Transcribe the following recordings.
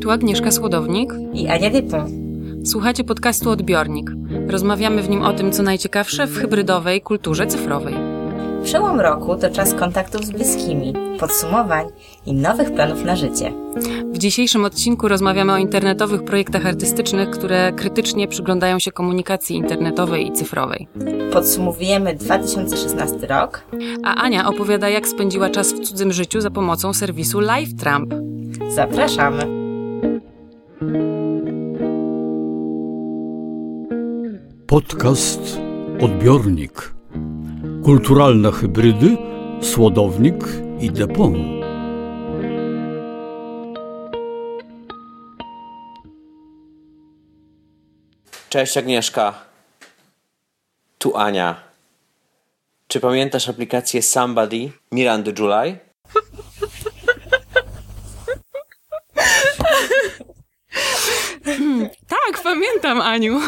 Tu Agnieszka Słodownik i Ania Dypą. Słuchacie podcastu Odbiornik. Rozmawiamy w nim o tym, co najciekawsze w hybrydowej kulturze cyfrowej. Przełom roku to czas kontaktów z bliskimi, podsumowań i nowych planów na życie. W dzisiejszym odcinku rozmawiamy o internetowych projektach artystycznych, które krytycznie przyglądają się komunikacji internetowej i cyfrowej. Podsumowujemy 2016 rok. A Ania opowiada, jak spędziła czas w cudzym życiu za pomocą serwisu LiveTramp. Zapraszamy. Podcast Odbiornik. Kulturalne hybrydy, słodownik i depon. Cześć Agnieszka. Tu Ania. Czy pamiętasz aplikację Somebody Mirandy July? Tak, pamiętam, Aniu.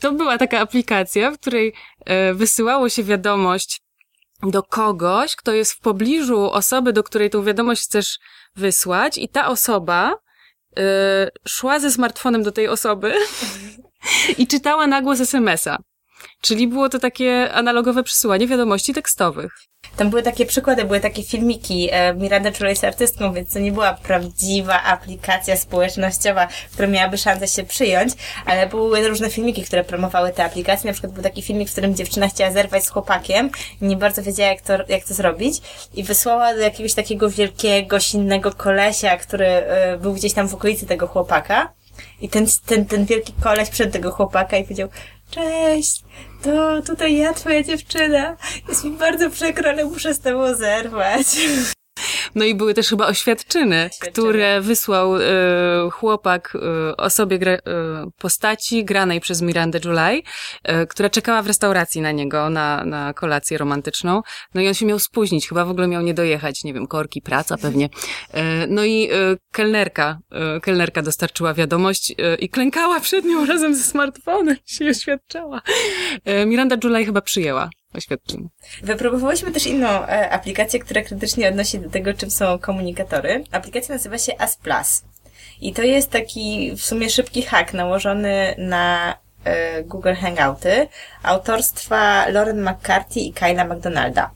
To była taka aplikacja, w której e, wysyłało się wiadomość do kogoś, kto jest w pobliżu osoby, do której tą wiadomość chcesz wysłać, i ta osoba y, szła ze smartfonem do tej osoby i czytała na głos SMS-a. Czyli było to takie analogowe przesyłanie wiadomości tekstowych. Tam były takie przykłady, były takie filmiki. E, Miranda Czulej jest artystką, więc to nie była prawdziwa aplikacja społecznościowa, która miałaby szansę się przyjąć, ale były różne filmiki, które promowały te aplikacje. Na przykład był taki filmik, w którym dziewczyna chciała zerwać z chłopakiem i nie bardzo wiedziała, jak to, jak to zrobić i wysłała do jakiegoś takiego wielkiego, silnego kolesia, który e, był gdzieś tam w okolicy tego chłopaka. I ten, ten, ten wielki koleś przed tego chłopaka i powiedział, cześć, to tutaj ja, twoja dziewczyna. Jest mi bardzo przykro, ale muszę z tobą zerwać. No i były też chyba oświadczyny, Oświadczyny. które wysłał e, chłopak e, osobie gra, e, postaci granej przez Mirandę July, która czekała w restauracji na niego, na, na kolację romantyczną. No i on się miał spóźnić, chyba w ogóle miał nie dojechać, nie wiem, korki, praca pewnie. No i kelnerka, kelnerka dostarczyła wiadomość i klękała przed nią razem ze smartfonem, się oświadczała. Miranda July chyba przyjęła oświadczenie. Wypróbowałyśmy też inną e, aplikację, która krytycznie odnosi do tego, czym są komunikatory. Aplikacja nazywa się As Plus. I to jest taki w sumie szybki hack nałożony na e, Google Hangouty autorstwa Lauren McCarthy i Kyla McDonalda.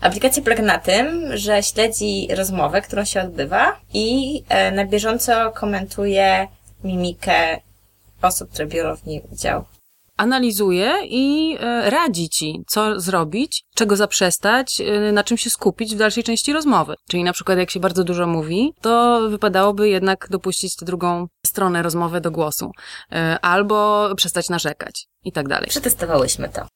Aplikacja polega na tym, że śledzi rozmowę, którą się odbywa i e, na bieżąco komentuje mimikę osób, które biorą w niej udział. Analizuje i e, radzi ci, co zrobić, czego zaprzestać, e, na czym się skupić w dalszej części rozmowy. Czyli na przykład jak się bardzo dużo mówi, to wypadałoby jednak dopuścić tę drugą stronę rozmowy do głosu. E, Albo przestać narzekać i tak dalej. Przetestowałyśmy to.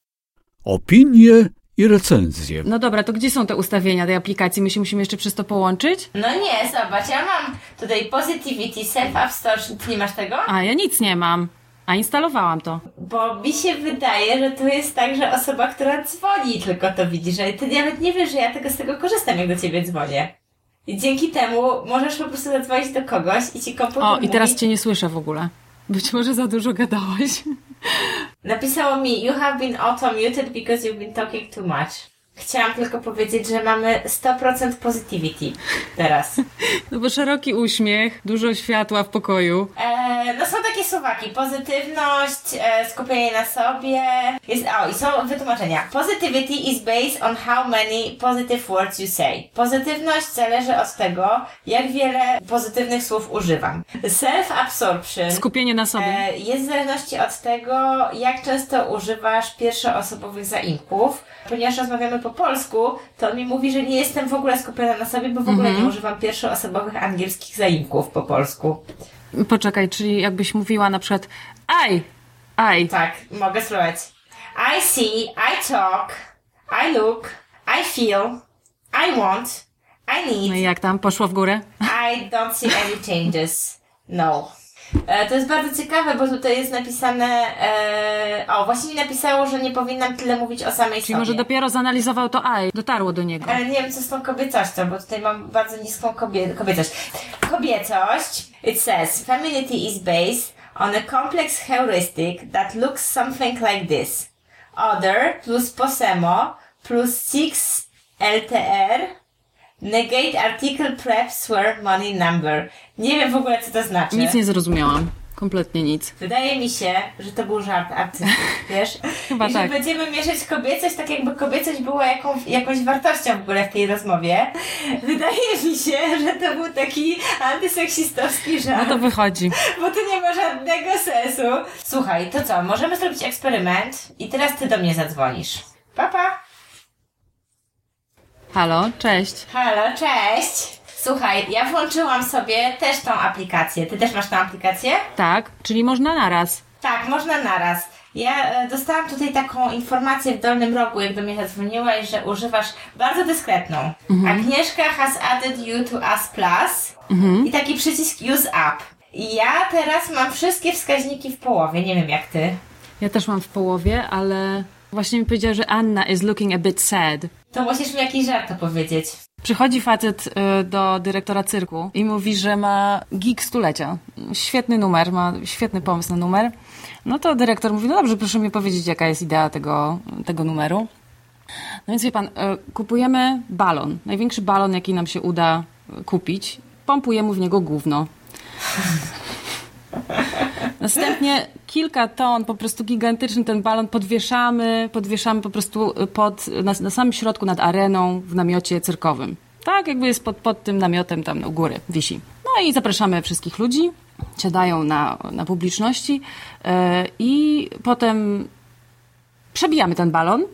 Opinie i recenzje. No dobra, to gdzie są te ustawienia tej aplikacji? My się musimy jeszcze przez to połączyć? No nie, zobacz, ja mam tutaj Positivity Self-App Store, ty nie masz tego? A, ja nic nie mam. A instalowałam to. Bo mi się wydaje, że to jest tak, że osoba, która dzwoni tylko to widzi, że ty nawet nie wiesz, że ja tego z tego korzystam, jak do ciebie dzwonię. I dzięki temu możesz po prostu zadzwonić do kogoś i ci komputer O, i teraz mówi, cię nie słyszę w ogóle. Być może za dużo gadałeś. Napisało mi, you have been auto-muted because you've been talking too much. Chciałam tylko powiedzieć, że mamy 100% positivity teraz. No bo szeroki uśmiech, dużo światła w pokoju. E, no są takie słowaki. Pozytywność, e, skupienie na sobie. Jest, o, i są wytłumaczenia. Positivity is based on how many positive words you say. Pozytywność zależy od tego, jak wiele pozytywnych słów używam. Self-absorption Skupienie na sobie. e, jest w zależności od tego, jak często używasz pierwszoosobowych zaimków. Ponieważ rozmawiamy po polsku, to on mi mówi, że nie jestem w ogóle skupiona na sobie, bo w ogóle nie używam pierwszoosobowych angielskich zaimków po polsku. Poczekaj, czyli jakbyś mówiła na przykład I, I. Tak, mogę spróbować. I see, I talk, I look, I feel, I want, I No i need, jak tam? Poszło w górę? I don't see any changes. No. E, to jest bardzo ciekawe, bo tutaj jest napisane, e, o, właśnie mi napisało, że nie powinnam tyle mówić o samej Czyli sobie. może dopiero zanalizował to I, dotarło do niego. Ale nie wiem, co z tą kobiecością, bo tutaj mam bardzo niską kobie- kobiecość. Kobiecość, it says, femininity is based on a complex heuristic that looks something like this. Other plus posemo plus 6 LTR negate article prep swear money number. Nie wiem w ogóle co to znaczy. Nic nie zrozumiałam. Kompletnie nic. Wydaje mi się, że to był żart artysty, wiesz? Chyba I że tak. będziemy mierzyć kobiecość tak jakby kobiecość była jaką, jakąś wartością w ogóle w tej rozmowie. Wydaje mi się, że to był taki antyseksistowski No żart. to wychodzi. Bo to nie ma żadnego sensu. Słuchaj, to co? Możemy zrobić eksperyment i teraz ty do mnie zadzwonisz. Papa. Pa. Halo, cześć. Halo, cześć. Słuchaj, ja włączyłam sobie też tą aplikację. Ty też masz tą aplikację? Tak, czyli można naraz. Tak, można naraz. Ja e, dostałam tutaj taką informację w dolnym rogu, jak do mnie zadzwoniłaś, że używasz bardzo dyskretną. Agnieszka has added you to Us Plus i taki przycisk Use App. I ja teraz mam wszystkie wskaźniki w połowie, nie wiem jak ty. Ja też mam w połowie, ale właśnie mi powiedziała, że Anna is looking a bit sad. To musisz mi jakiś żart opowiedzieć. Przychodzi facet y, do dyrektora cyrku i mówi, że ma gig stulecia. Świetny numer, ma świetny pomysł na numer. No to dyrektor mówi, no dobrze, proszę mi powiedzieć, jaka jest idea tego, tego numeru. No więc wie pan, y, kupujemy balon. Największy balon, jaki nam się uda kupić. Pompujemy w niego gówno. Następnie kilka ton, po prostu gigantyczny ten balon podwieszamy, podwieszamy po prostu pod, na, na samym środku nad areną w namiocie cyrkowym. Tak, jakby jest pod, pod tym namiotem tam u góry, wisi. No i zapraszamy wszystkich ludzi, siadają na, na publiczności yy, i potem przebijamy ten balon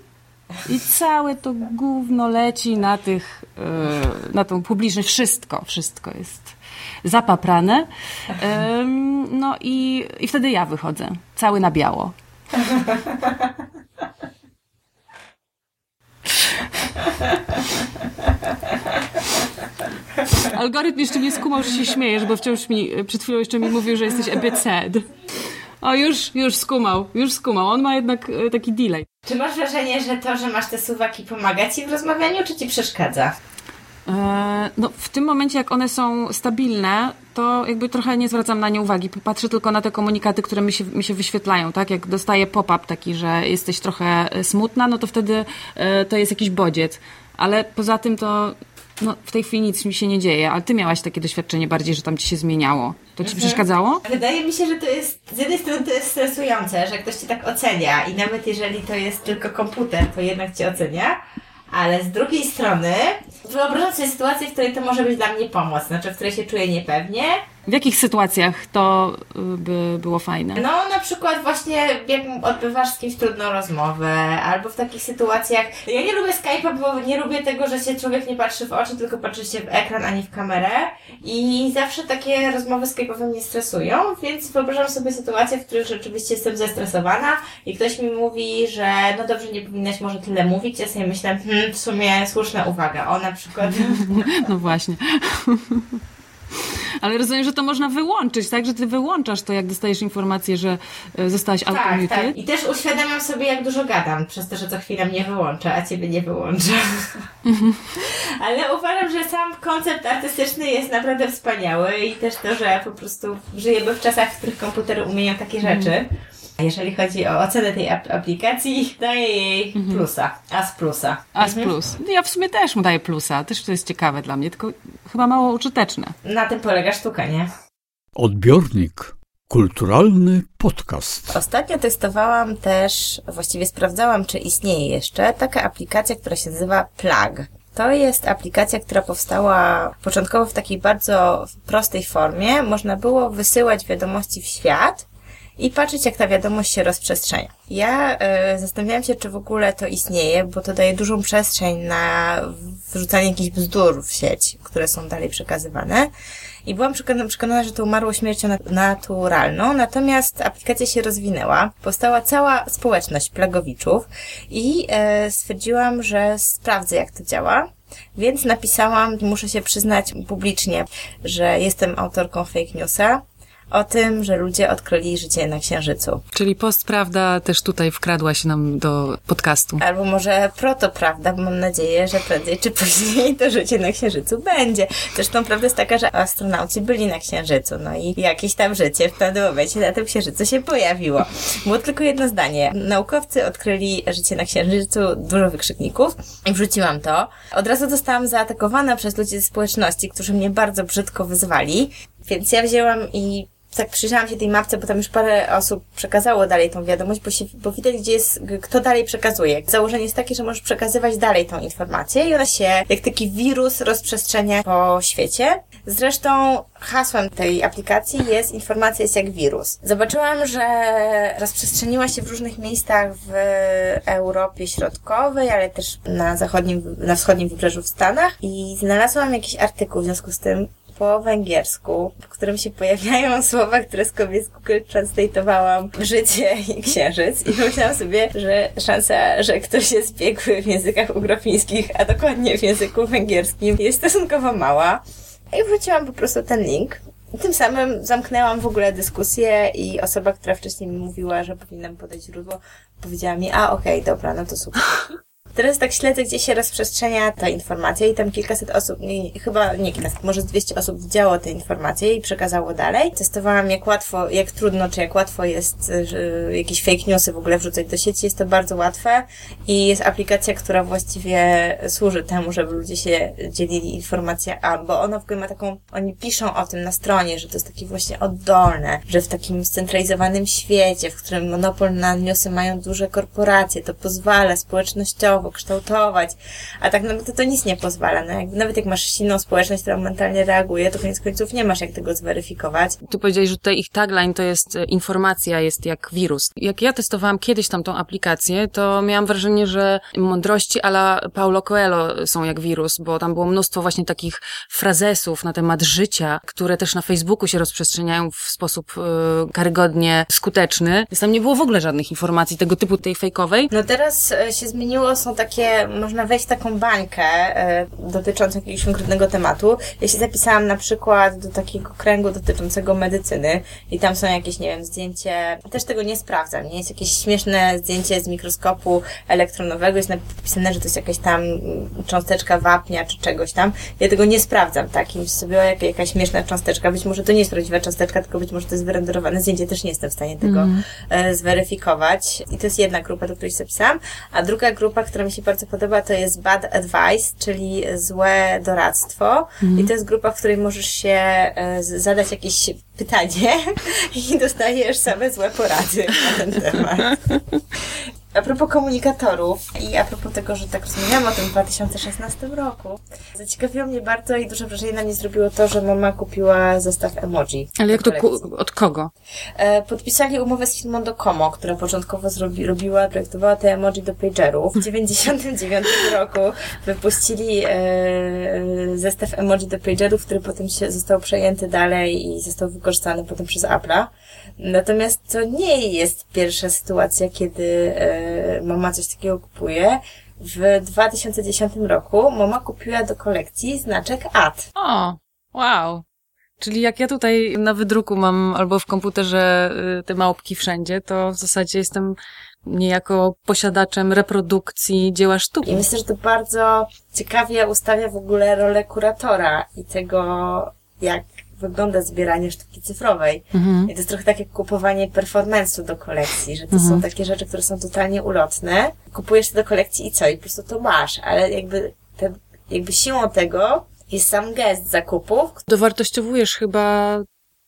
i całe to gówno leci na tych, yy, na tą publiczność. Wszystko, wszystko jest zapaprane. No i, i wtedy ja wychodzę, cały na biało. Algorytm jeszcze nie skumał, że się śmiejesz, bo wciąż mi, przed chwilą jeszcze mi mówił, że jesteś a bit sad. O, już, już skumał, już skumał. On ma jednak e, taki delay. Czy masz wrażenie, że to, że masz te suwaki pomaga ci w rozmawianiu, czy ci przeszkadza? E, No, w tym momencie, jak one są stabilne, to jakby trochę nie zwracam na nie uwagi. Patrzę tylko na te komunikaty, które mi się, mi się wyświetlają, tak? Jak dostaję pop-up taki, że jesteś trochę e, smutna, no to wtedy e, to jest jakiś bodziec. Ale poza tym to no, w tej chwili nic mi się nie dzieje. Ale ty miałaś takie doświadczenie bardziej, że tam ci się zmieniało. To ci przeszkadzało? Wydaje mi się, że to jest, z jednej strony to jest stresujące, że ktoś cię tak ocenia i nawet jeżeli to jest tylko komputer, to jednak cię ocenia. Ale z drugiej strony wyobrażam sobie sytuację, w której to może być dla mnie pomoc, znaczy w której się czuję niepewnie. W jakich sytuacjach to y, by było fajne? No na przykład właśnie jak odbywasz z kimś trudną rozmowę, albo w takich sytuacjach. Ja nie lubię Skype'a, bo nie lubię tego, że się człowiek nie patrzy w oczy, tylko patrzy się w ekran, a nie w kamerę. I zawsze takie rozmowy Skype'owe mnie stresują, więc wyobrażam sobie sytuacje, w których rzeczywiście jestem zestresowana i ktoś mi mówi, że no dobrze, nie powinnaś może tyle mówić. Ja sobie myślę, hmm, w sumie słuszna uwaga. O na przykład. No właśnie. Ale rozumiem, że to można wyłączyć, tak? Że ty wyłączasz to, jak dostajesz informację, że e, zostałaś Tak, tak. I też uświadamiam sobie, jak dużo gadam, przez to, że co chwilę mnie wyłącza, a ciebie nie wyłącza. Ale uważam, że sam koncept artystyczny jest naprawdę wspaniały i też to, że po prostu żyjemy w czasach, w których komputery umieją takie rzeczy. A jeżeli chodzi o ocenę tej ap- aplikacji, daję jej plusa, a z plusa. As plus. Ja w sumie też mu daję plusa. Też to jest ciekawe dla mnie, tylko chyba mało użyteczne. Na tym polega sztuka, nie? Odbiornik. Kulturalny podcast. Ostatnio testowałam też, właściwie sprawdzałam, czy istnieje jeszcze taka aplikacja, która się nazywa Plug. To jest aplikacja, która powstała początkowo w takiej bardzo prostej formie. Można było wysyłać wiadomości w świat i patrzeć, jak ta wiadomość się rozprzestrzenia. Ja e, zastanawiałam się, czy w ogóle to istnieje, bo to daje dużą przestrzeń na wrzucanie jakichś bzdur w sieć, które są dalej przekazywane. I byłam przekonana, że to umarło śmiercią nat- naturalną, natomiast aplikacja się rozwinęła. Powstała cała społeczność plagowiczów i e, stwierdziłam, że sprawdzę, jak to działa. Więc napisałam, muszę się przyznać publicznie, że jestem autorką fake newsa, o tym, że ludzie odkryli życie na Księżycu. Czyli postprawda też tutaj wkradła się nam do podcastu. Albo może protoprawda, bo mam nadzieję, że prędzej czy później to życie na Księżycu będzie. Zresztą prawda jest taka, że astronauci byli na Księżycu, no i jakieś tam życie w pewnym momencie na tym Księżycu się pojawiło. Było tylko jedno zdanie. Naukowcy odkryli życie na Księżycu, dużo wykrzykników i wrzuciłam to. Od razu zostałam zaatakowana przez ludzi ze społeczności, którzy mnie bardzo brzydko wyzwali, więc ja wzięłam i tak przyjrzałam się tej mapce, bo tam już parę osób przekazało dalej tą wiadomość, bo, się, bo widać, gdzie jest, kto dalej przekazuje. Założenie jest takie, że możesz przekazywać dalej tą informację i ona się, jak taki wirus, rozprzestrzenia po świecie. Zresztą hasłem tej aplikacji jest informacja jest jak wirus. Zobaczyłam, że rozprzestrzeniła się w różnych miejscach w Europie Środkowej, ale też na zachodnim, na wschodnim wybrzeżu w Stanach i znalazłam jakiś artykuł w związku z tym, po węgiersku, w którym się pojawiają słowa, które sobie z Google translate'owałam życie i księżyc i myślałam sobie, że szansa, że ktoś jest biegły w językach ugrofińskich, a dokładnie w języku węgierskim jest stosunkowo mała. I wrzuciłam po prostu ten link. Tym samym zamknęłam w ogóle dyskusję i osoba, która wcześniej mi mówiła, że powinnam podać źródło, powiedziała mi, a okej, okay, dobra, no to super. Teraz tak śledzę, gdzie się rozprzestrzenia ta informacja i tam kilkaset osób, nie, chyba nie kilkaset, może 200 osób widziało tę informację i przekazało dalej. Testowałam, jak łatwo, jak trudno, czy jak łatwo jest y, jakieś fake newsy w ogóle wrzucać do sieci. Jest to bardzo łatwe i jest aplikacja, która właściwie służy temu, żeby ludzie się dzielili informacjami, albo ona w ogóle ma taką, oni piszą o tym na stronie, że to jest takie właśnie oddolne, że w takim scentralizowanym świecie, w którym monopol na newsy mają duże korporacje, to pozwala społecznościowo kształtować, a tak naprawdę to nic nie pozwala. No jakby, nawet jak masz silną społeczność, która mentalnie reaguje, to koniec końców nie masz jak tego zweryfikować. Tu powiedziałeś, że tutaj ich tagline to jest e, informacja jest jak wirus. Jak ja testowałam kiedyś tam tą aplikację, to miałam wrażenie, że mądrości ala Paulo Coelho są jak wirus, bo tam było mnóstwo właśnie takich frazesów na temat życia, które też na Facebooku się rozprzestrzeniają w sposób yy, karygodnie skuteczny. Więc tam nie było w ogóle żadnych informacji tego typu tej fejkowej. No teraz e, się zmieniło, są takie, można wejść w taką bańkę e, dotyczącą jakiegoś konkretnego tematu. Ja się zapisałam na przykład do takiego kręgu dotyczącego medycyny i tam są jakieś, nie wiem, zdjęcie, też tego nie sprawdzam, nie jest jakieś śmieszne zdjęcie z mikroskopu elektronowego, jest napisane, że to jest jakaś tam cząsteczka wapnia czy czegoś tam. Ja tego nie sprawdzam, tak? I sobie jak, jakaś śmieszna cząsteczka, być może to nie jest prawdziwa cząsteczka, tylko być może to jest wyrenderowane zdjęcie, też nie jestem w stanie tego mm. zweryfikować. I to jest jedna grupa, do której się zapisałam, a druga grupa, która mi się bardzo podoba, to jest bad advice, czyli złe doradztwo. Mhm. I to jest grupa, w której możesz się e, zadać jakieś pytanie i dostajesz same złe porady na ten temat. A propos komunikatorów i a propos tego, że tak rozmawiałam o tym w 2016 roku, zaciekawiło mnie bardzo i duże wrażenie na mnie zrobiło to, że mama kupiła zestaw emoji. Ale jak to, ku, od kogo? E, podpisali umowę z firmą Docomo, która początkowo zrobi, robiła, projektowała te emoji do pagerów. W 99 roku wypuścili e, zestaw emoji do pagerów, który potem się został przejęty dalej i został wykorzystany potem przez Apple'a. Natomiast to nie jest pierwsza sytuacja, kiedy e, mama coś takiego kupuje. W 2010 roku mama kupiła do kolekcji znaczek AD. O, wow. Czyli jak ja tutaj na wydruku mam albo w komputerze y, te małpki wszędzie, to w zasadzie jestem niejako posiadaczem reprodukcji dzieła sztuki. I myślę, że to bardzo ciekawie ustawia w ogóle rolę kuratora i tego, jak wygląda zbieranie sztuki cyfrowej. Mhm. I to jest trochę tak jak kupowanie performance'u do kolekcji, że to mhm. są takie rzeczy, które są totalnie ulotne. Kupujesz to do kolekcji i co? I po prostu to masz, ale jakby, te, jakby siłą tego jest sam gest zakupów. Dowartościowujesz chyba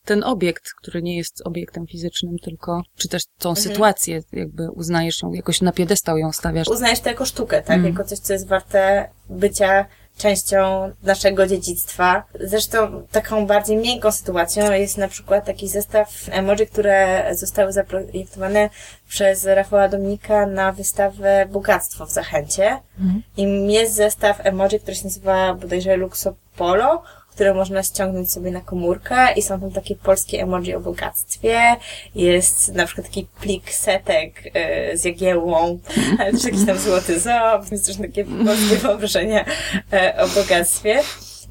ten obiekt, który nie jest obiektem fizycznym, tylko, czy też tą mhm. sytuację, jakby uznajesz ją, jakoś na piedestał ją stawiasz. Uznajesz to jako sztukę, tak? Mhm. Jako coś, co jest warte bycia częścią naszego dziedzictwa. Zresztą taką bardziej miękką sytuacją jest na przykład taki zestaw emoji, które zostały zaprojektowane przez Rafała Dominika na wystawę Bogactwo w Zachęcie. Mhm. I jest zestaw emoji, który się nazywa bodajże Luxopolo, które można ściągnąć sobie na komórkę i są tam takie polskie emoji o bogactwie. Jest na przykład taki plik setek y, z jagiełą, ale też jakiś tam złoty ząb, jest też takie polskie wyobrażenia y, o bogactwie.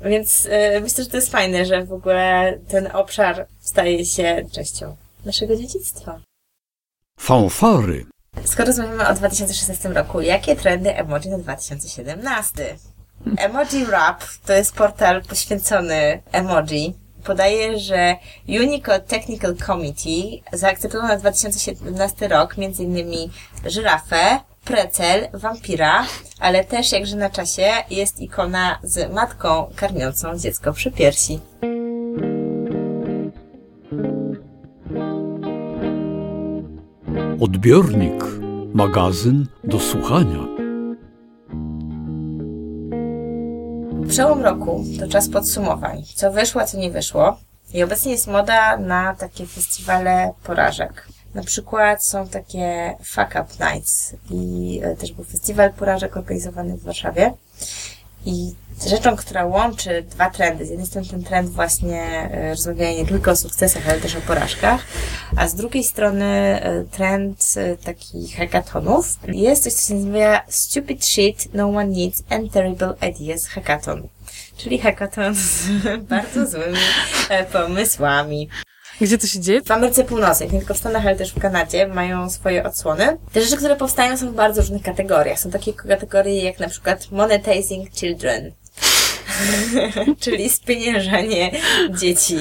Więc e, myślę, że to jest fajne, że w ogóle ten obszar staje się częścią naszego dziedzictwa. Fanfary. Skoro rozmawiamy o 2016 roku, jakie trendy emoji na 2017? Emoji Rap to jest portal poświęcony emoji. Podaje, że Unicode Technical Committee zaakceptował na 2017 rok m.in. żyrafę, precel, wampira, ale też jakże na czasie jest ikona z matką karmiącą dziecko przy piersi. Odbiornik. Magazyn do słuchania. Przełom roku to czas podsumowań. Co wyszło, co nie wyszło. I obecnie jest moda na takie festiwale porażek. Na przykład są takie Fuck Up Nights i e, też był festiwal porażek organizowany w Warszawie. I rzeczą, która łączy dwa trendy, z jednej strony ten trend właśnie e, rozmawiania nie tylko o sukcesach, ale też o porażkach, a z drugiej strony e, trend e, takich hackathonów, jest coś, co się nazywa Stupid Shit No One Needs and Terrible Ideas Hackathon. Czyli hackathon z bardzo złymi pomysłami. Gdzie to się dzieje? W Ameryce Północnej, nie tylko w Stanach, ale też w Kanadzie mają swoje odsłony. Te rzeczy, które powstają są w bardzo różnych kategoriach. Są takie kategorie jak na przykład Monetizing Children. czyli spieniężanie dzieci.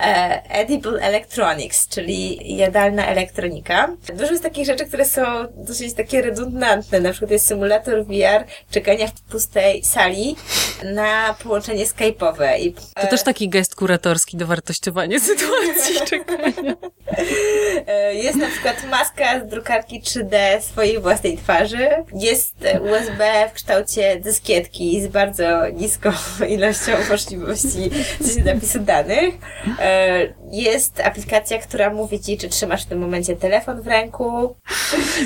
E, edible Electronics, czyli jadalna elektronika. Dużo jest takich rzeczy, które są dosyć takie redundantne. Na przykład jest symulator VR czekania w pustej sali na połączenie skype'owe. I, To też taki gest kuratorski do wartościowania sytuacji czekania. E, Jest na przykład maska z drukarki 3D swojej własnej twarzy. Jest USB w kształcie dyskietki z bardzo niską ilością możliwości napisu danych. E, Jest aplikacja, która mówi ci, czy trzymasz w tym momencie telefon w ręku.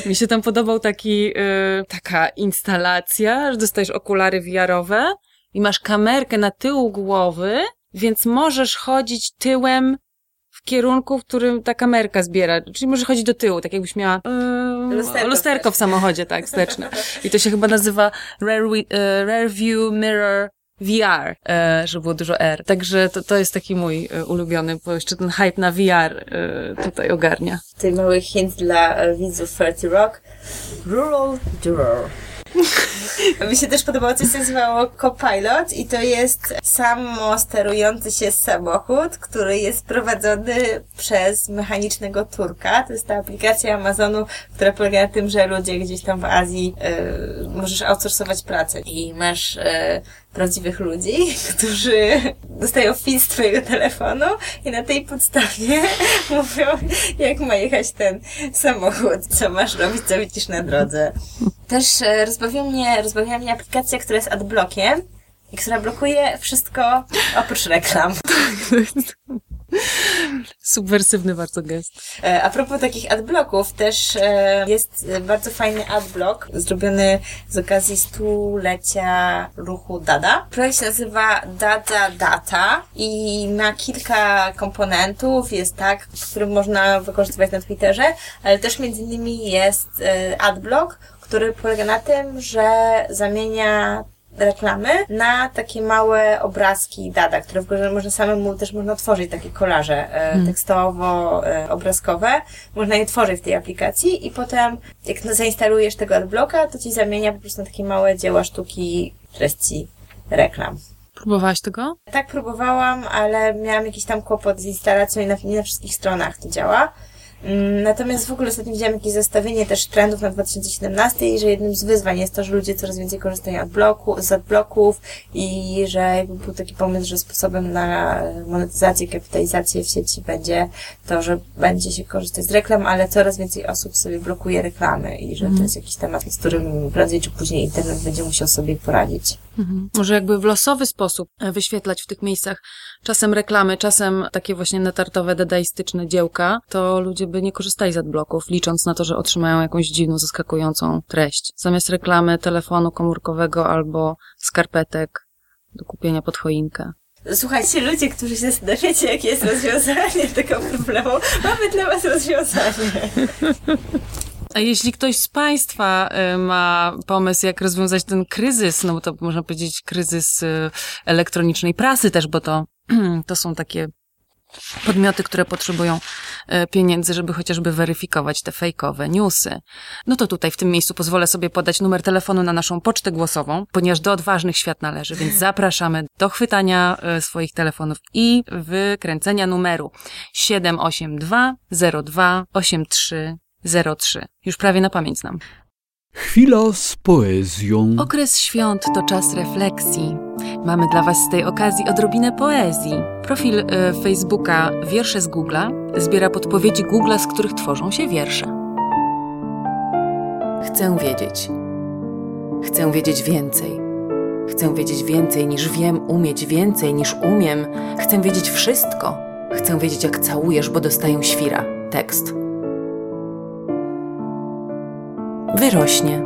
Mi się tam podobał taki, y, taka instalacja, że dostajesz okulary wiarowe i masz kamerkę na tyłu głowy, więc możesz chodzić tyłem w kierunku, w którym ta kamerka zbiera. Czyli możesz chodzić do tyłu, tak jakbyś miała yy, Lusterko lusterko w samochodzie, tak, wsteczne. I to się chyba nazywa e, Rare View Mirror VR, e, że było dużo R. Także to, to jest taki mój e, ulubiony, bo jeszcze ten hype na VR e, tutaj ogarnia. Tutaj mały hint dla widzów 30 Rock. Rural Dural. Mi się też podobało coś, co nazywało Copilot i to jest samo sterujący się samochód, który jest prowadzony przez mechanicznego Turka. To jest ta aplikacja Amazonu, która polega na tym, że ludzie gdzieś tam w Azji e, możesz outsourcować pracę i masz e, prawdziwych ludzi, którzy dostają feed z twojego telefonu i na tej podstawie mówią, jak ma jechać ten samochód, co masz robić, co widzisz na drodze. Też e, rozbawiła mnie, rozbawiła mnie aplikacja, która jest adblockiem i która blokuje wszystko oprócz reklam. Subwersywny bardzo gest. E, A propos takich adblocków, też e, jest e, bardzo fajny adblock zrobiony z okazji stulecia ruchu Dada. Projekt się nazywa Dada Data i ma kilka komponentów. Jest tak, który można wykorzystywać na Twitterze, ale też między innymi jest adblock, który polega na tym, że zamienia reklamy na takie małe obrazki Dada, które w ogóle można samemu też można tworzyć takie kolaże e, tekstowo-obrazkowe. można je tworzyć w tej aplikacji i potem jak zainstalujesz tego adblocka, to ci zamienia po prostu na takie małe dzieła sztuki treści reklam. Próbowałaś tego? Tak próbowałam, ale miałam jakiś tam kłopot z instalacją i na, nie na wszystkich stronach to działa. Mm, Natomiast w ogóle ostatnio widziałam jakieś zestawienie też trendów na 2017 i że jednym z wyzwań jest to, że ludzie coraz więcej korzystają od bloku, z adbloków i że jakby był taki pomysł, że sposobem na monetyzację, kapitalizację w sieci będzie to, że będzie się korzystać z reklam, ale coraz więcej osób sobie blokuje reklamy i że to jest jakiś temat, z którym prędzej czy później internet będzie musiał sobie poradzić. Mhm. Może jakby w losowy sposób e, wyświetlać w tych miejscach czasem reklamy, czasem takie właśnie netartowe, dadaistyczne dziełka, to ludzie by nie korzystali z adbloków, licząc na to, że otrzymają jakąś dziwną, zaskakującą treść. Zamiast reklamy telefonu komórkowego albo skarpetek do kupienia pod choinkę. Słuchajcie, ludzie, którzy się zastanawiacie, jakie jest rozwiązanie tego problemu, mamy dla Was rozwiązanie. A jeśli ktoś z Państwa y, ma pomysł, jak rozwiązać ten kryzys, no bo to można powiedzieć kryzys y, elektronicznej prasy też, bo to, to są takie podmioty, które potrzebują e, pieniędzy, żeby chociażby weryfikować te fejkowe newsy. No to tutaj w tym miejscu pozwolę sobie podać numer telefonu na naszą pocztę głosową, ponieważ do odważnych świat należy, więc zapraszamy do chwytania swoich telefonów i wykręcenia numeru 782 02 83 03. Już prawie na pamięć znam. Chwila z poezją. Okres świąt to czas refleksji. Mamy dla Was z tej okazji odrobinę poezji. Profil y, Facebooka Wiersze z Google'a zbiera podpowiedzi Google'a, z których tworzą się wiersze. Chcę wiedzieć. Chcę wiedzieć więcej. Chcę wiedzieć więcej niż wiem, umieć więcej niż umiem. Chcę wiedzieć wszystko. Chcę wiedzieć, jak całujesz, bo dostaję świra. Tekst. Wyrośnie.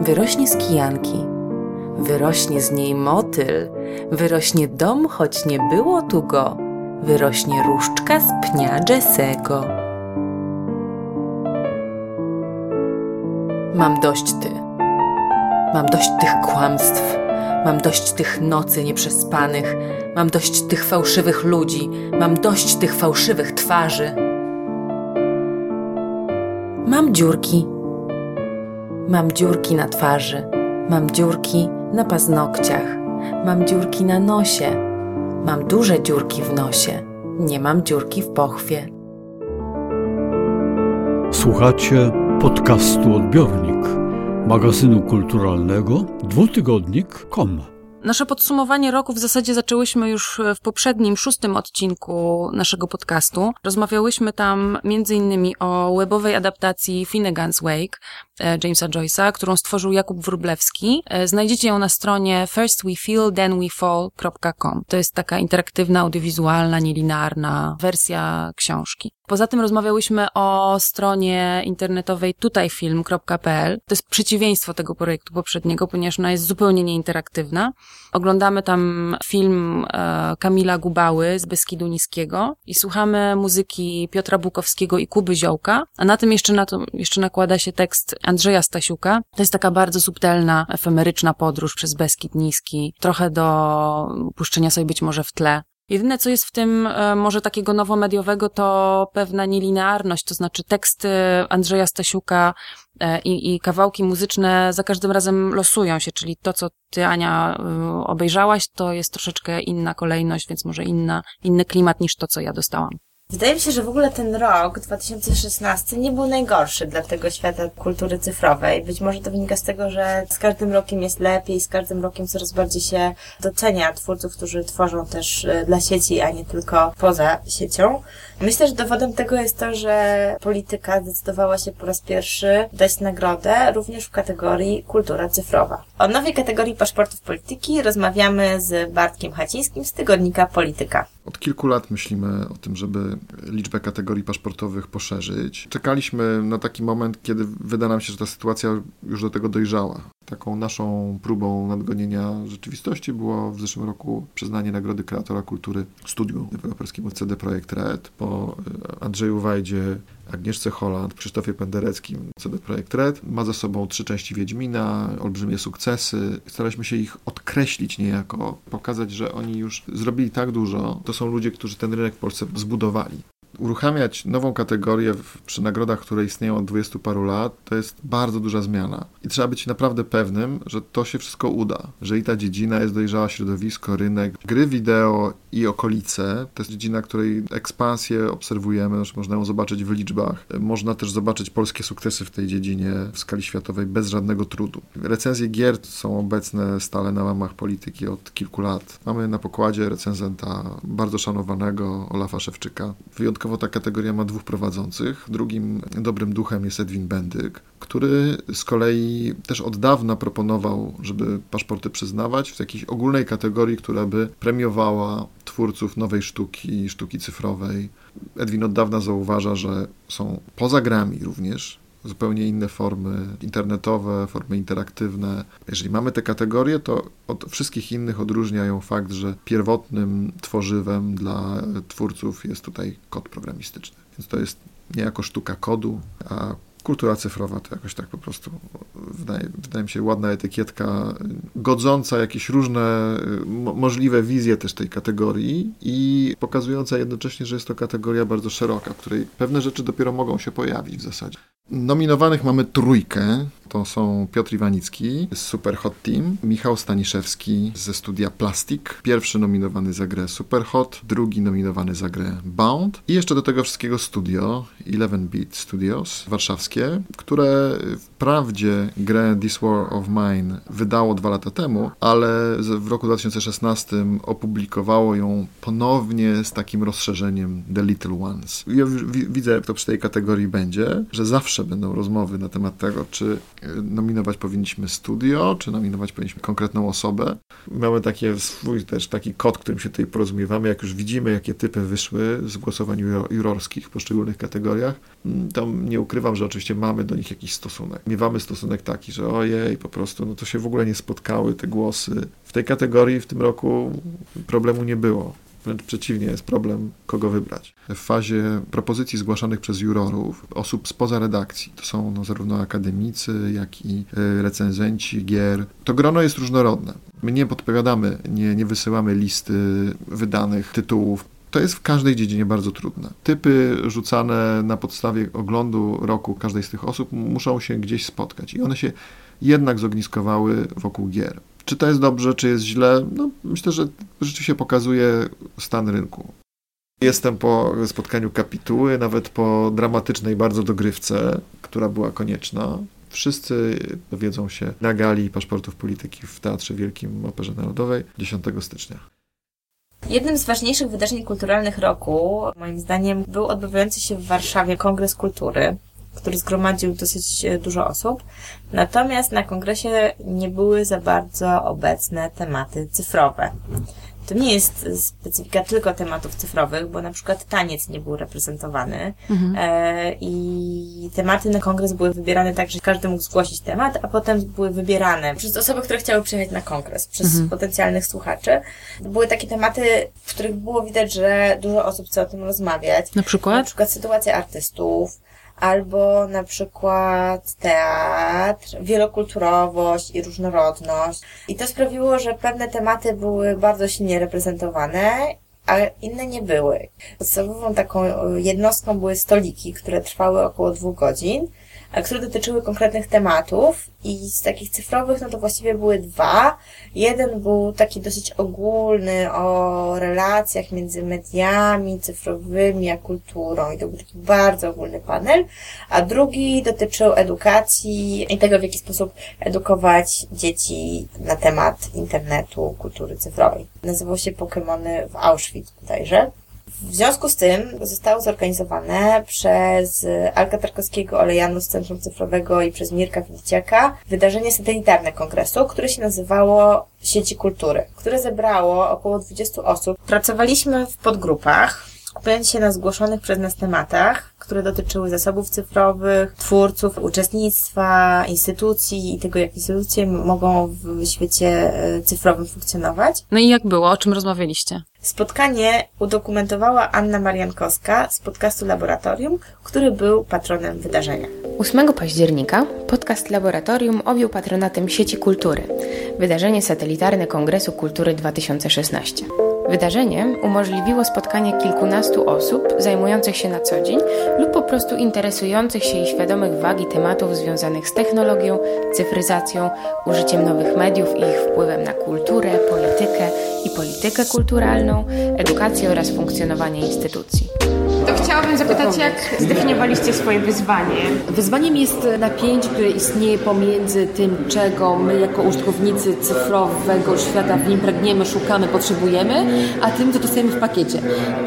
Wyrośnie z kijanki. Wyrośnie z niej motyl. Wyrośnie dom, choć nie było tu go. Wyrośnie różdżka z pnia Jessego. Mam dość ty. Mam dość tych kłamstw. Mam dość tych nocy nieprzespanych. Mam dość tych fałszywych ludzi. Mam dość tych fałszywych twarzy. Mam dziurki. Mam dziurki na twarzy. Mam dziurki na paznokciach. Mam dziurki na nosie. Mam duże dziurki w nosie. Nie mam dziurki w pochwie. Słuchacie podcastu Odbiornik, magazynu kulturalnego dwutygodnik.com. Nasze podsumowanie roku w zasadzie zaczęłyśmy już w poprzednim, szóstym odcinku naszego podcastu. Rozmawiałyśmy tam między innymi o webowej adaptacji Finnegan's Wake Jamesa Joyce'a, którą stworzył Jakub Wróblewski. E, Znajdziecie ją na stronie firstwefeel.thenwefall.com. To jest taka interaktywna, audiowizualna, nielinearna wersja książki. Poza tym rozmawiałyśmy o stronie internetowej tutajfilm.pl. To jest przeciwieństwo tego projektu poprzedniego, ponieważ ona jest zupełnie nieinteraktywna. Oglądamy tam film e, Kamila Gubały z Beskidu Niskiego i słuchamy muzyki Piotra Bukowskiego i Kuby Ziołka, a na tym jeszcze, na to, jeszcze nakłada się tekst Andrzeja Stasiuka. To jest taka bardzo subtelna, efemeryczna podróż przez Beskid Niski, trochę do puszczenia sobie być może w tle. Jedyne, co jest w tym e, może takiego nowomediowego, to pewna nielinearność, to znaczy teksty Andrzeja Stasiuka e, i, i kawałki muzyczne za każdym razem losują się, czyli to, co ty, Ania, y, obejrzałaś, to jest troszeczkę inna kolejność, więc może inna, inny klimat niż to, co ja dostałam. Wydaje mi się, że w ogóle ten rok 2016 nie był najgorszy dla tego świata kultury cyfrowej. Być może to wynika z tego, że z każdym rokiem jest lepiej, z każdym rokiem coraz bardziej się docenia twórców, którzy tworzą też e, dla sieci, a nie tylko poza siecią. Myślę, że dowodem tego jest to, że polityka zdecydowała się po raz pierwszy dać nagrodę również w kategorii kultura cyfrowa. O nowej kategorii paszportów polityki rozmawiamy z Bartkiem Hacińskim z tygodnika Polityka. Od kilku lat myślimy o tym, żeby liczbę kategorii paszportowych poszerzyć. Czekaliśmy na taki moment, kiedy wyda nam się, że ta sytuacja już do tego dojrzała. Taką naszą próbą nadgonienia rzeczywistości było w zeszłym roku przyznanie Nagrody Kreatora Kultury Studiu Deweloperskiemu CD Projekt Red po e, Andrzeju Wajdzie, Agnieszce Holland, Krzysztofie Pendereckim. CD Projekt Red ma za sobą trzy części Wiedźmina, olbrzymie sukcesy. Staraliśmy się ich odkreślić niejako, pokazać, że oni już zrobili tak dużo. To są ludzie, którzy ten rynek w Polsce zbudowali uruchamiać nową kategorię w, przy nagrodach, które istnieją od 20 paru lat, to jest bardzo duża zmiana. I trzeba być naprawdę pewnym, że to się wszystko uda. Że i ta dziedzina jest dojrzała środowisko, rynek, gry wideo i okolice. To jest dziedzina, której ekspansję obserwujemy, znaczy można ją zobaczyć w liczbach. Można też zobaczyć polskie sukcesy w tej dziedzinie w skali światowej bez żadnego trudu. Recenzje gier są obecne stale na łamach polityki od kilku lat. Mamy na pokładzie recenzenta bardzo szanowanego Olafa Szewczyka. Wyjątkowo ta kategoria ma dwóch prowadzących. Drugim dobrym duchem jest Edwin Bendyk, który z kolei też od dawna proponował, żeby paszporty przyznawać w jakiejś ogólnej kategorii, która by premiowała twórców nowej sztuki, sztuki cyfrowej. Edwin od dawna zauważa, że są poza grami również zupełnie inne formy internetowe, formy interaktywne. Jeżeli mamy te kategorie, to od wszystkich innych odróżnia ją fakt, że pierwotnym tworzywem dla twórców jest tutaj kod programistyczny. Więc to jest niejako sztuka kodu, a kultura cyfrowa to jakoś tak po prostu wydaje, wydaje mi się ładna etykietka, godząca jakieś różne mo możliwe wizje też tej kategorii i pokazująca jednocześnie, że jest to kategoria bardzo szeroka, w której pewne rzeczy dopiero mogą się pojawić w zasadzie. Nominowanych mamy trójkę. To są Piotr Iwanicki z Super Hot Team, Michał Staniszewski ze studia Plastik, pierwszy nominowany za grę Super Hot, drugi nominowany za grę Bound i jeszcze do tego wszystkiego studio, Eleven Beat Studios warszawskie, które wprawdzie grę This War of Mine wydało dwa lata temu, ale w roku 2016 opublikowało ją ponownie z takim rozszerzeniem The Little Ones. Ja widzę, jak to przy tej kategorii będzie, że zawsze będą rozmowy na temat tego, czy nominować powinniśmy studio, czy nominować powinniśmy konkretną osobę. Mamy takie swój też taki kod, którym się tutaj porozumiewamy, jak już widzimy, jakie typy wyszły z głosowań jurorskich w poszczególnych kategoriach, mm, to nie ukrywam, że oczywiście mamy do nich jakiś stosunek. Miewamy stosunek taki, że ojej, po prostu, no to się w ogóle nie spotkały te głosy. W tej kategorii w tym roku problemu nie było. Wręcz przeciwnie, jest problem, kogo wybrać. W fazie propozycji zgłaszanych przez jurorów, osób spoza redakcji, to są no, zarówno akademicy, jak i y, recenzenci gier, to grono jest różnorodne. My nie podpowiadamy, nie, nie wysyłamy listy wydanych tytułów. To jest w każdej dziedzinie bardzo trudne. Typy rzucane na podstawie oglądu roku każdej z tych osób muszą się gdzieś spotkać i one się jednak zogniskowały wokół gier. Czy to jest dobrze, czy jest źle? No, myślę, że rzeczywiście pokazuje stan rynku. Jestem po spotkaniu kapituły, nawet po dramatycznej bardzo dogrywce, która była konieczna. Wszyscy dowiedzą się na gali paszportów polityki w Teatrze Wielkim Operze Narodowej 10 stycznia. Jednym z ważniejszych wydarzeń kulturalnych roku, moim zdaniem, był odbywający się w Warszawie Kongres Kultury, który zgromadził dosyć e, dużo osób. Natomiast na kongresie nie były za bardzo obecne tematy cyfrowe. To nie jest specyfika tylko tematów cyfrowych, bo na przykład taniec nie był reprezentowany mhm. e, i tematy na kongres były wybierane tak, że każdy mógł zgłosić temat, a potem były wybierane przez osoby, które chciały przyjechać na kongres, przez mhm. potencjalnych słuchaczy. Były takie tematy, w których było widać, że dużo osób chce o tym rozmawiać. Na przykład? Na przykład sytuacja artystów, albo na przykład teatr, wielokulturowość i różnorodność. I to sprawiło, że pewne tematy były bardzo silnie reprezentowane, a inne nie były. Podstawową taką jednostką były stoliki, które trwały około dwóch godzin które dotyczyły konkretnych tematów i z takich cyfrowych, no to właściwie były dwa. Jeden był taki dosyć ogólny o relacjach między mediami cyfrowymi a kulturą i to był taki bardzo ogólny panel, a drugi dotyczył edukacji i tego, w jaki sposób edukować dzieci na temat internetu, kultury cyfrowej. Nazywał się Pokémony w Auschwitz bodajże. W związku z tym zostało zorganizowane przez Alka Tarkowskiego Olejanu z Centrum Cyfrowego i przez Mirka Filiciaka wydarzenie satelitarne kongresu, które się nazywało Sieci Kultury, które zebrało około 20 osób. Pracowaliśmy w podgrupach, skupiając się na zgłoszonych przez nas tematach, które dotyczyły zasobów cyfrowych, twórców, uczestnictwa, instytucji i tego, jak instytucje mogą w świecie e, cyfrowym funkcjonować. No i jak było? O czym rozmawialiście? Spotkanie udokumentowała Anna Mariankowska z podcastu Laboratorium, który był patronem wydarzenia. 8 października podcast Laboratorium objął patronatem sieci kultury, wydarzenie satelitarne Kongresu Kultury 2016. Wydarzenie umożliwiło spotkanie kilkunastu osób zajmujących się na co dzień lub po prostu interesujących się i świadomych wagi tematów związanych z technologią, cyfryzacją, użyciem nowych mediów i ich wpływem na kulturę, politykę i politykę kulturalną, edukację oraz funkcjonowanie instytucji. Chciałabym zapytać, jak zdefiniowaliście swoje wyzwanie? Wyzwaniem jest napięcie, które istnieje pomiędzy tym, czego my jako użytkownicy cyfrowego świata w nim pragniemy, szukamy, potrzebujemy, a tym, co dostajemy w pakiecie.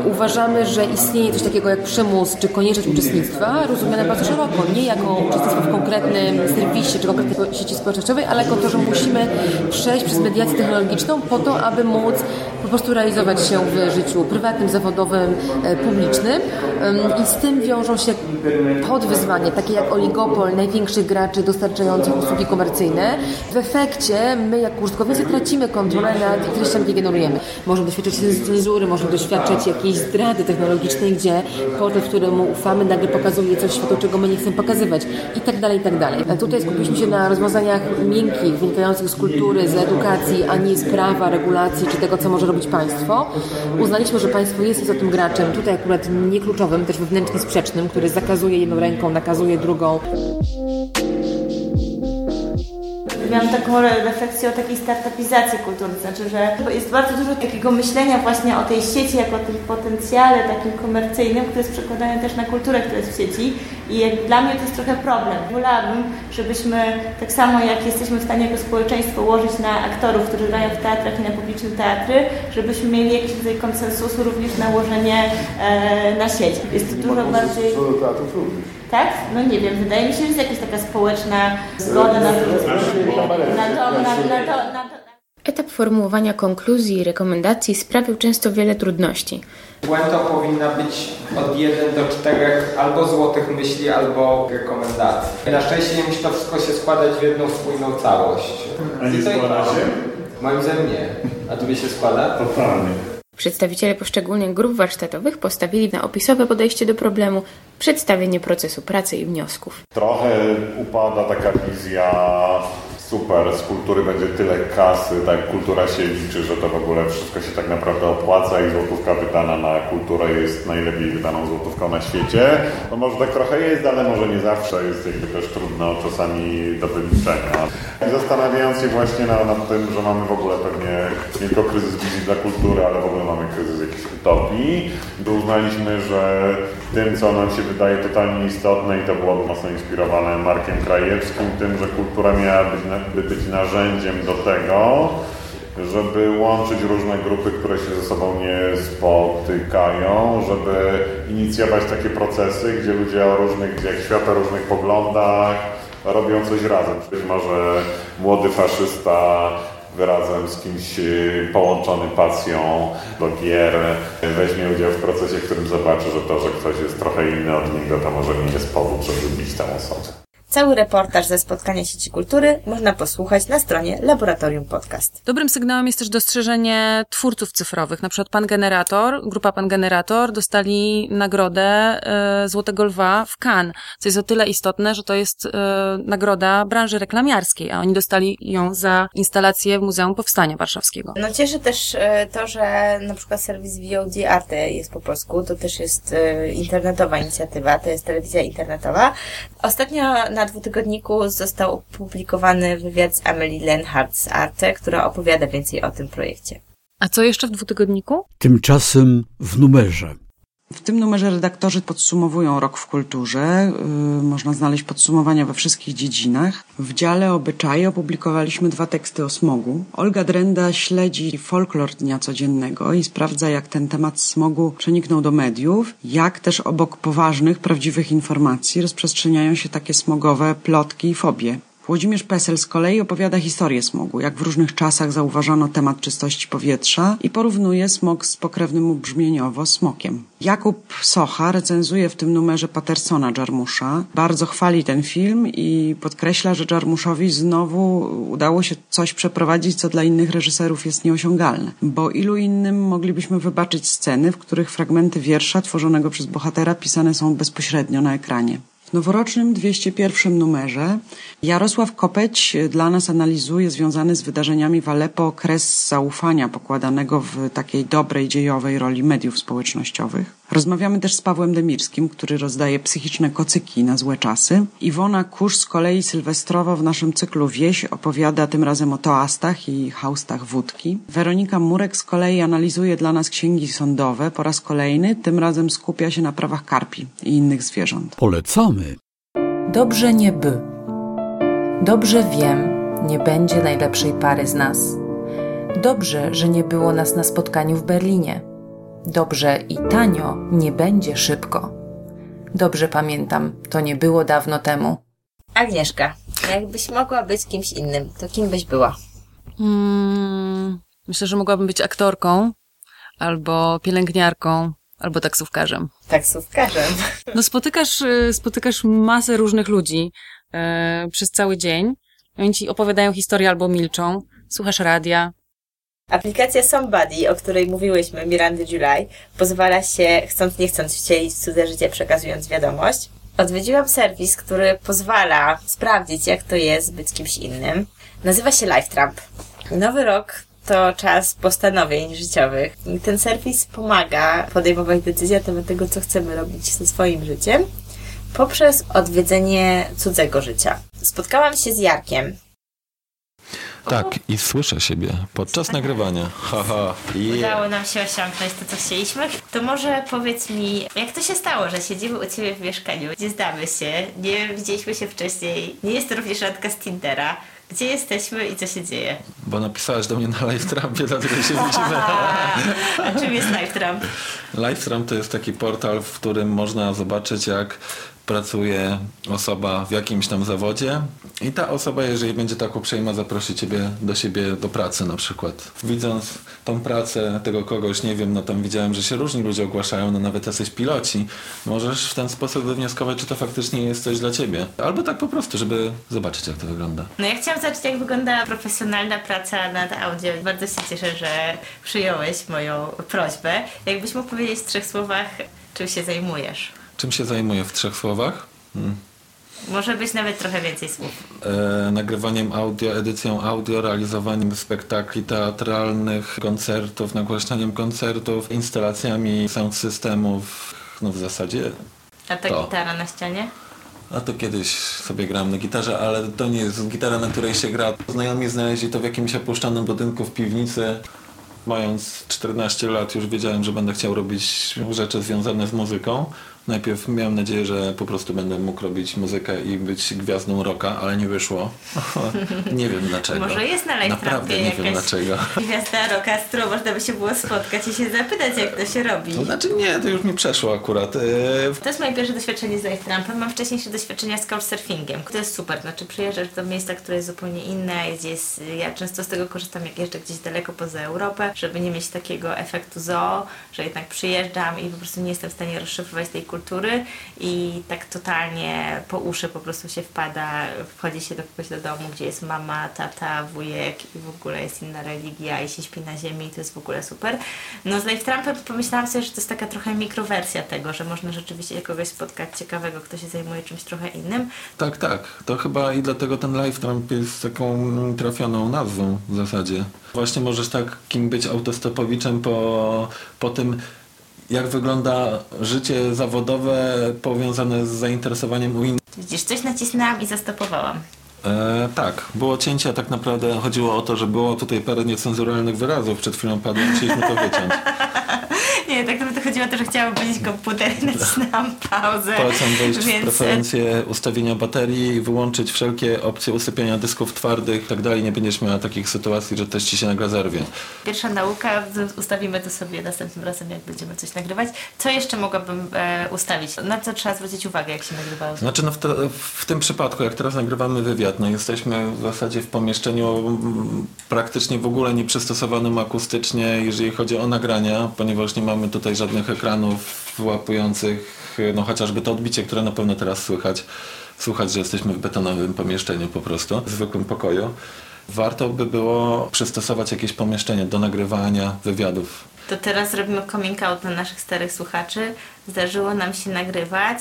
Uważamy, że istnieje coś takiego jak przymus czy konieczność uczestnictwa, rozumiane bardzo szeroko, nie jako uczestnictwo w konkretnym serwisie czy konkretnej sieci społecznościowej, ale jako to, że musimy przejść przez mediację technologiczną po to, aby móc po prostu realizować się w życiu prywatnym, zawodowym, e, publicznym. I z tym wiążą się podwyzwania, takie jak oligopol największych graczy dostarczających usługi komercyjne. W efekcie my, jako użytkownicy, tracimy kontrolę nad treściami, jakie generujemy. Możemy doświadczać cenzury, możemy doświadczać jakiejś zdrady technologicznej, gdzie portal, któremu ufamy, nagle pokazuje coś światu, czego my nie chcemy pokazywać i tak dalej, i tak dalej. A tutaj skupiliśmy się na rozwiązaniach miękkich, wynikających z kultury, z edukacji, a nie z prawa, regulacji czy tego, co może robić państwo. Uznaliśmy, że państwo jest istotnym graczem, tutaj akurat nie kluczowym, też wewnętrznie sprzecznym, który zakazuje jedną ręką, nakazuje drugą. Miałam taką refleksję o takiej startupizacji kultury, znaczy, że jest bardzo dużo takiego myślenia właśnie o tej sieci jako o tym potencjale takim komercyjnym, który jest przekładany też na kulturę, która jest w sieci i jak dla mnie to jest trochę problem. Wolałabym, żebyśmy tak samo jak jesteśmy w stanie jako społeczeństwo łożyć na aktorów, którzy grają w teatrach i na publiczne teatry, żebyśmy mieli jakiś rodzaj konsensusu również nałożenie e, na sieć. Jest to dużo bardziej... Tak? No nie wiem, wydaje mi się, że jest jakaś taka społeczna zgoda na to, na to, na, na to, na to. Etap formułowania konkluzji i rekomendacji sprawił często wiele trudności. Błędą powinna być od 1 do 4 albo złotych myśli, albo rekomendacji. Na szczęście nie musi to wszystko się składać w jedną spójną całość. A nie składa się? Moim zdaniem nie. A tobie się składa? Totalnie. Przedstawiciele poszczególnych grup warsztatowych postawili na opisowe podejście do problemu, przedstawienie procesu pracy i wniosków. Trochę upada taka wizja super, z kultury będzie tyle kasy, tak kultura się liczy, że to w ogóle wszystko się tak naprawdę opłaca i złotówka wydana na kulturę jest najlepiej wydaną złotówką na świecie. No może tak trochę jest, ale może nie zawsze jest jakby też trudno czasami do wyliczenia. I zastanawiając się właśnie nad, nad tym, że mamy w ogóle pewnie nie tylko kryzys wizji dla kultury, ale w ogóle mamy kryzys jakiejś utopii, to uznaliśmy, że tym, co nam się wydaje totalnie istotne i to byłoby mocno inspirowane Markiem Krajewskim, tym, że kultura miała być, by być narzędziem do tego, żeby łączyć różne grupy, które się ze sobą nie spotykają, żeby inicjować takie procesy, gdzie ludzie o różnych, gdzie świata, różnych poglądach robią coś razem. Być może młody faszysta razem z kimś połączony pasją do gier weźmie udział w procesie, w którym zobaczy, że to, że ktoś jest trochę inny od niego, to może nie jest powód, żeby bić tę osobę. Cały reportaż ze spotkania sieci kultury można posłuchać na stronie Laboratorium Podcast. Dobrym sygnałem jest też dostrzeżenie twórców cyfrowych. Na przykład Pan Generator, grupa Pan Generator dostali nagrodę e, Złotego Lwa w Cannes, co jest o tyle istotne, że to jest e, nagroda branży reklamiarskiej, a oni dostali ją za instalację w Muzeum Powstania Warszawskiego. No cieszy też e, to, że na przykład serwis VOD Arte jest po polsku, to też jest internetowa inicjatywa, to jest telewizja internetowa. Ostatnio na dwutygodniku został opublikowany wywiad z Amelie Lenhardt z Arte, która opowiada więcej o tym projekcie. A co jeszcze w dwutygodniku? Tymczasem w numerze. W tym numerze redaktorzy podsumowują rok w kulturze. Yy, można znaleźć podsumowania we wszystkich dziedzinach. W dziale obyczaje opublikowaliśmy dwa teksty o smogu. Olga Drenda śledzi folklor dnia codziennego i sprawdza, jak ten temat smogu przeniknął do mediów, jak też obok poważnych, prawdziwych informacji rozprzestrzeniają się takie smogowe plotki i fobie. Włodzimierz Pesel z kolei opowiada historię smogu, jak w różnych czasach zauważano temat czystości powietrza i porównuje smog z pokrewnym brzmieniowo smokiem. Jakub Socha recenzuje w tym numerze Patersona Jarmusza. Bardzo chwali ten film i podkreśla, że Jarmuszowi znowu udało się coś przeprowadzić, co dla innych reżyserów jest nieosiągalne. Bo ilu innym moglibyśmy wybaczyć sceny, w których fragmenty wiersza tworzonego przez bohatera pisane są bezpośrednio na ekranie. W noworocznym 201 numerze Jarosław Kopeć dla nas analizuje związany z wydarzeniami w Aleppo kres zaufania pokładanego w takiej dobrej dziejowej roli mediów społecznościowych. Rozmawiamy też z Pawłem Demirskim, który rozdaje psychiczne kocyki na złe czasy. Iwona Kusz z kolei sylwestrowo w naszym cyklu Wieś opowiada tym razem o toastach i haustach wódki. Weronika Murek z kolei analizuje dla nas księgi sądowe po raz kolejny, tym razem skupia się na prawach karpi i innych zwierząt. Polecamy. Dobrze nie by. Dobrze wiem, nie będzie najlepszej pary z nas. Dobrze, że nie było nas na spotkaniu w Berlinie. Dobrze i tanio nie będzie szybko. Dobrze pamiętam, to nie było dawno temu. Agnieszka, jakbyś mogła być kimś innym, to kim byś była? Hmm, myślę, że mogłabym być aktorką, albo pielęgniarką, Albo taksówkarzem. Taksówkarzem. No spotykasz, y, spotykasz masę różnych ludzi e, przez cały dzień. Oni ci opowiadają historię albo milczą. Słuchasz radia. Aplikacja Somebody, o której mówiłyśmy, Mirandy July, pozwala się, chcąc nie chcąc, wcielić w cudze życie, przekazując wiadomość. Odwiedziłam serwis, który pozwala sprawdzić, jak to jest być kimś innym. Nazywa się LifeTramp. Nowy rok to czas postanowień życiowych. Ten serwis pomaga podejmować decyzje na temat tego, co chcemy robić ze swoim życiem poprzez odwiedzenie cudzego życia. Spotkałam się z Jarkiem. Tak, i słyszę siebie podczas nagrywania. Haha, yeah. Udało nam się osiągnąć to, co chcieliśmy. To może powiedz mi, jak to się stało, że siedzimy u Ciebie w mieszkaniu, gdzie znamy się, nie widzieliśmy się wcześniej, nie jest to również randka z Tindera. Gdzie jesteśmy i co się dzieje? Bo napisałeś do mnie na LiveTrampie, dlatego się widzimy. A czym jest LiveTramp? LiveTramp to jest taki portal, w którym można zobaczyć, jak pracuje osoba w jakimś tam zawodzie i ta osoba, jeżeli będzie tak uprzejma, zaprosi ciebie do siebie do pracy na przykład. Widząc tą pracę tego kogoś, nie wiem, no tam widziałem, że się różni ludzie ogłaszają, no nawet jacyś piloci, możesz w ten sposób wywnioskować, czy to faktycznie jest coś dla ciebie. Albo tak po prostu, żeby zobaczyć, jak to wygląda. No ja chciałam zobaczyć, jak wygląda profesjonalna praca nad audio. Bardzo się cieszę, że przyjąłeś moją prośbę. Jakbyś mógł powiedzieć w trzech słowach, czym się zajmujesz? Czym się zajmuję w trzech słowach? Hmm. Może być nawet trochę więcej słów. E, nagrywaniem audio, edycją audio, realizowaniem spektakli teatralnych, koncertów, nagłaśnianiem koncertów, instalacjami sound systemów, no w zasadzie A ta to. gitara na ścianie? A to kiedyś sobie grałem na gitarze, ale to nie jest gitara, na której się gra. Znajomi znaleźli to w jakimś opuszczanym budynku w piwnicy. Mając 14 lat już wiedziałem, że będę chciał robić rzeczy związane z muzyką. Najpierw miałem nadzieję, że po prostu będę mógł robić muzykę i być gwiazdą rocka, ale nie wyszło. nie wiem dlaczego. Może jest na live Naprawdę nie wiem dlaczego. Gwiazda rocka, z którą można by się było spotkać i się zapytać, jak to się robi. To znaczy nie, to już mi przeszło akurat. Yy, To jest moje pierwsze doświadczenie z live trampem. Mam wcześniejsze doświadczenia z couchsurfingiem. To jest super. Znaczy przyjeżdżasz do miejsca, które jest zupełnie inne. Jest, ja często z tego korzystam, jak jeżdżę gdzieś daleko poza Europę, żeby nie mieć takiego efektu zoo, że jednak przyjeżdżam i po prostu nie jestem w stanie rozszyfrować tej kultury i tak totalnie po uszy po prostu się wpada, wchodzi się do kogoś do domu, gdzie jest mama, tata, wujek i w ogóle jest inna religia i się śpi na ziemi i to jest w ogóle super. No z Live Trumpem pomyślałam sobie, że to jest taka trochę mikrowersja tego, że można rzeczywiście kogoś spotkać ciekawego, kto się zajmuje czymś trochę innym. Tak, tak. To chyba i dlatego ten live Trump jest taką trafioną nazwą w zasadzie. Właśnie możesz takim być autostopowiczem po, po tym, jak wygląda życie zawodowe powiązane z zainteresowaniem u innych. Widzisz, coś nacisnęłam i zastopowałam. E, tak, było cięcie, a tak naprawdę chodziło o to, że było tutaj parę niecenzuralnych wyrazów. Przed chwilą padło, musieliśmy to wyciąć. Nie, tak naprawdę chodziło o to, że chciałam powiedzieć komputer i nacisnęłam pauzę. Polecam wejść w więc... preferencje ustawienia baterii wyłączyć wszelkie opcje usypiania dysków twardych i tak dalej. Nie będziesz miała takich sytuacji, że też ci się nagle zerwie. Pierwsza nauka, ustawimy to sobie następnym razem, jak będziemy coś nagrywać. Co jeszcze mogłabym e, ustawić? Na co trzeba zwrócić uwagę, jak się nagrywało? Znaczy, no w, te, w tym przypadku, jak teraz nagrywamy wywiad, no jesteśmy w zasadzie w pomieszczeniu praktycznie w ogóle nieprzystosowanym akustycznie, jeżeli chodzi o nagrania, ponieważ nie mamy tutaj żadnych ekranów wyłapujących, no chociażby to odbicie, które na pewno teraz słychać. Słychać, że jesteśmy w betonowym pomieszczeniu po prostu, w zwykłym pokoju. Warto by było przystosować jakieś pomieszczenie do nagrywania wywiadów. To teraz zrobimy coming out naszych starych słuchaczy. Zdarzyło nam się nagrywać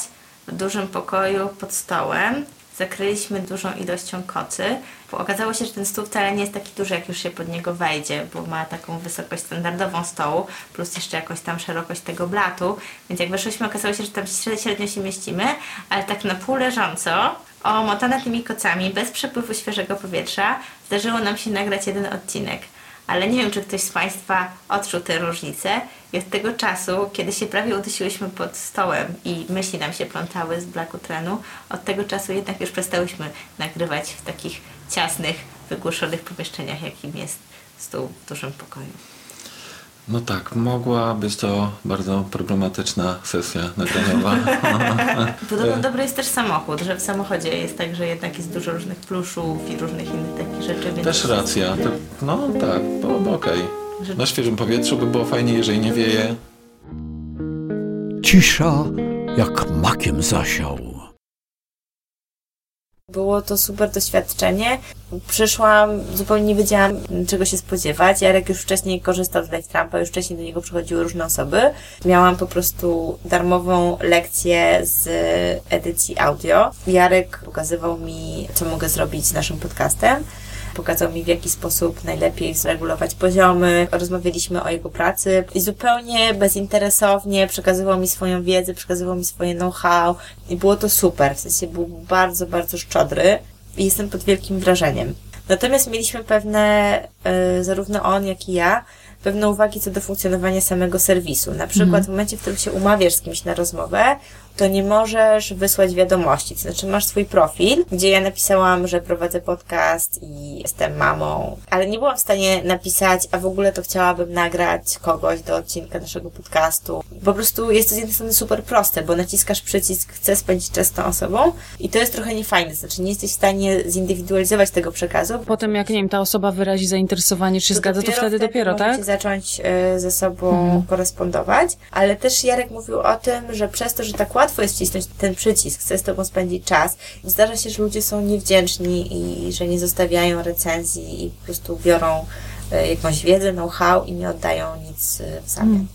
w dużym pokoju pod stołem. Zakryliśmy dużą ilością kocy. Bo okazało się, że ten stół wcale nie jest taki duży, jak już się pod niego wejdzie, bo ma taką wysokość standardową stołu, plus jeszcze jakąś tam szerokość tego blatu. Więc jak weszliśmy, okazało się, że tam średnio się mieścimy, ale tak na pół leżąco, omotane tymi kocami, bez przepływu świeżego powietrza, zdarzyło nam się nagrać jeden odcinek. Ale nie wiem, czy ktoś z Państwa odczuł tę różnicę. I od tego czasu, kiedy się prawie udusiłyśmy pod stołem i myśli nam się plątały z braku trenu, od tego czasu jednak już przestałyśmy nagrywać w takich ciasnych, wygłuszonych pomieszczeniach, jakim jest stół w dużym pokoju. No tak, mogła być to bardzo problematyczna sesja nagraniowa. Podobno dobry jest też samochód, że w samochodzie jest tak, że jednak jest dużo różnych pluszów i różnych innych takich rzeczy. Więc Też racja. To, no tak, byłoby okej. Na świeżym powietrzu by było fajnie, jeżeli nie wieje. cisza jak makiem zasiał. Było to super doświadczenie. Przyszłam, zupełnie nie wiedziałam, czego się spodziewać. Jarek już wcześniej korzystał z Live Trumpa, już wcześniej do niego przychodziły różne osoby. Miałam po prostu darmową lekcję z edycji audio. Jarek pokazywał mi, co mogę zrobić z naszym podcastem pokazał mi w jaki sposób najlepiej zregulować poziomy. Rozmawialiśmy o jego pracy i zupełnie bezinteresownie przekazywał mi swoją wiedzę, przekazywał mi swoje know-how i było to super. W sensie był bardzo, bardzo szczodry i jestem pod wielkim wrażeniem. Natomiast mieliśmy pewne, y, zarówno on, jak i ja, pewne uwagi co do funkcjonowania samego serwisu. Na przykład Mhm. w momencie, w którym się umawiasz z kimś na rozmowę, to nie możesz wysłać wiadomości. To znaczy masz swój profil, gdzie ja napisałam, że prowadzę podcast i jestem mamą, ale nie byłam w stanie napisać, a w ogóle to chciałabym nagrać kogoś do odcinka naszego podcastu. Po prostu jest to z jednej strony super proste, bo naciskasz przycisk chcę spędzić czas z tą osobą i to jest trochę niefajne. Znaczy nie jesteś w stanie zindywidualizować tego przekazu. Potem jak, nie wiem, ta osoba wyrazi zainteresowanie, czy się zgadza, to wtedy dopiero, tak? możecie zacząć ze sobą Mhm. korespondować, ale też Jarek mówił o tym, że przez to, że tak łatwo jest wcisnąć ten przycisk, chcę z tobą spędzić czas, zdarza się, że ludzie są niewdzięczni i że nie zostawiają recenzji i po prostu biorą e, jakąś wiedzę, know-how i nie oddają nic e, w zamian.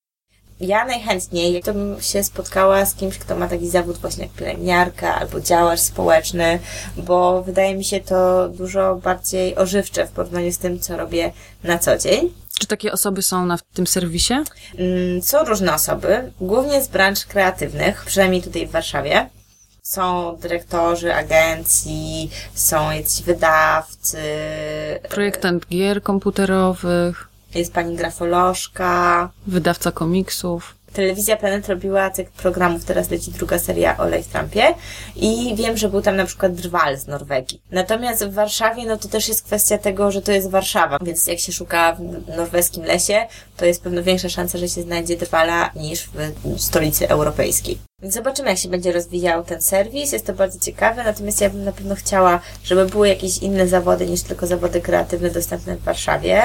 Ja najchętniej to bym się spotkała z kimś, kto ma taki zawód właśnie jak pielęgniarka albo działacz społeczny, bo wydaje mi się to dużo bardziej ożywcze w porównaniu z tym, co robię na co dzień. Czy takie osoby są na tym serwisie? Mm, Są różne osoby, głównie z branż kreatywnych, przynajmniej tutaj w Warszawie. Są dyrektorzy agencji, są jacyś wydawcy, Projektant gier komputerowych, jest pani grafolożka. wydawca komiksów. Telewizja Planet robiła cykl programów, teraz leci druga seria o Life Trumpie i wiem, że był tam na przykład Drwal z Norwegii. Natomiast w Warszawie, no to też jest kwestia tego, że to jest Warszawa, więc jak się szuka w norweskim lesie, to jest pewno większa szansa, że się znajdzie Drwala niż w stolicy europejskiej. Zobaczymy, jak się będzie rozwijał ten serwis. Jest to bardzo ciekawe, natomiast ja bym na pewno chciała, żeby były jakieś inne zawody niż tylko zawody kreatywne dostępne w Warszawie.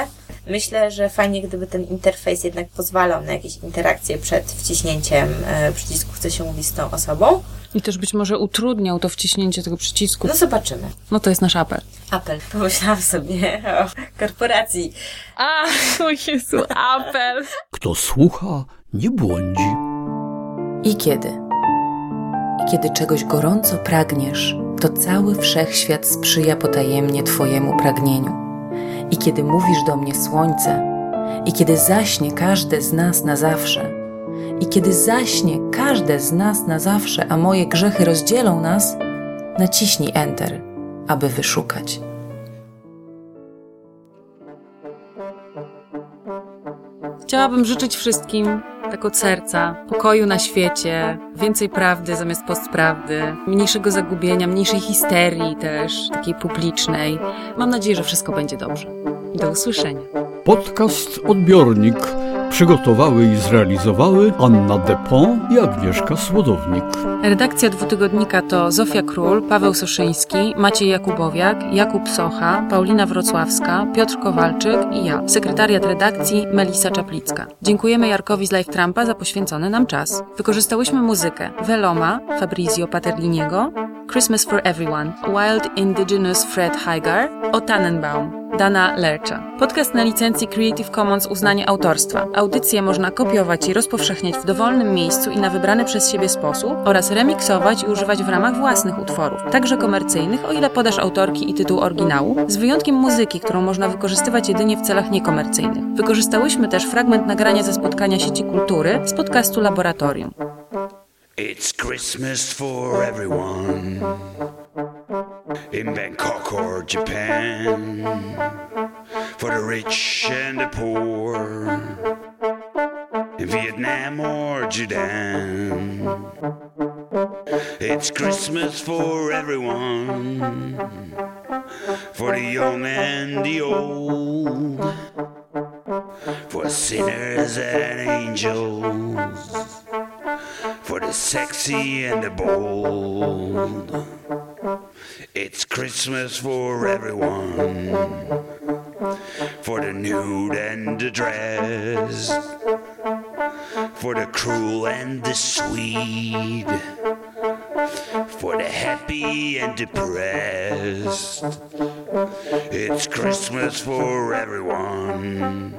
Myślę, że fajnie, gdyby ten interfejs jednak pozwalał na jakieś interakcje przed wciśnięciem e, przycisku chce się mówić z tą osobą. I też być może utrudniał to wciśnięcie tego przycisku. No zobaczymy. No to jest nasz apel. Apel. Pomyślałam sobie o korporacji. A, o Jezu, apel. Kto słucha, nie błądzi. I kiedy? I kiedy czegoś gorąco pragniesz, to cały wszechświat sprzyja potajemnie Twojemu pragnieniu. I kiedy mówisz do mnie słońce, i kiedy zaśnie każde z nas na zawsze, i kiedy zaśnie każde z nas na zawsze, a moje grzechy rozdzielą nas, naciśnij Enter, aby wyszukać. Chciałabym życzyć wszystkim tak od serca pokoju na świecie, więcej prawdy zamiast postprawdy, mniejszego zagubienia, mniejszej histerii też, takiej publicznej. Mam nadzieję, że wszystko będzie dobrze. Do usłyszenia. Podcast Odbiornik przygotowały i zrealizowały Anna Depon i Agnieszka Słodownik. Redakcja dwutygodnika to Zofia Król, Paweł Soszyński, Maciej Jakubowiak, Jakub Socha, Paulina Wrocławska, Piotr Kowalczyk i ja. Sekretariat redakcji Melisa Czaplicka. Dziękujemy Jarkowi z Live Trumpa za poświęcony nam czas. Wykorzystałyśmy muzykę Veloma, Fabrizio Paterliniego, Christmas for Everyone, Wild Indigenous Fred Heigar, o Tannenbaum, Dana Lercha. Podcast na licencji Creative Commons uznanie autorstwa. Audycje można kopiować i rozpowszechniać w dowolnym miejscu i na wybrany przez siebie sposób oraz remiksować i używać w ramach własnych utworów, także komercyjnych, o ile podasz autorki i tytuł oryginału, z wyjątkiem muzyki, którą można wykorzystywać jedynie w celach niekomercyjnych. Wykorzystałyśmy też fragment nagrania ze spotkania sieci kultury z podcastu Laboratorium. It's Christmas for everyone in Bangkok or Japan, for the rich and the poor, in Vietnam or Sudan. It's Christmas for everyone, for the young and the old, for sinners and angels for the sexy and the bold. It's Christmas for everyone, for the nude and the dressed, for the cruel and the sweet, for the happy and depressed. It's Christmas for everyone,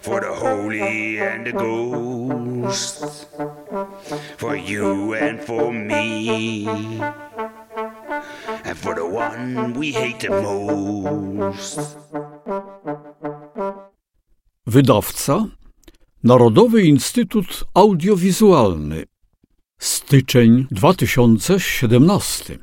for the holy and the ghost, for you and for me, and for the one we hate the most. Wydawca Narodowy Instytut Audiowizualny. Styczeń 2017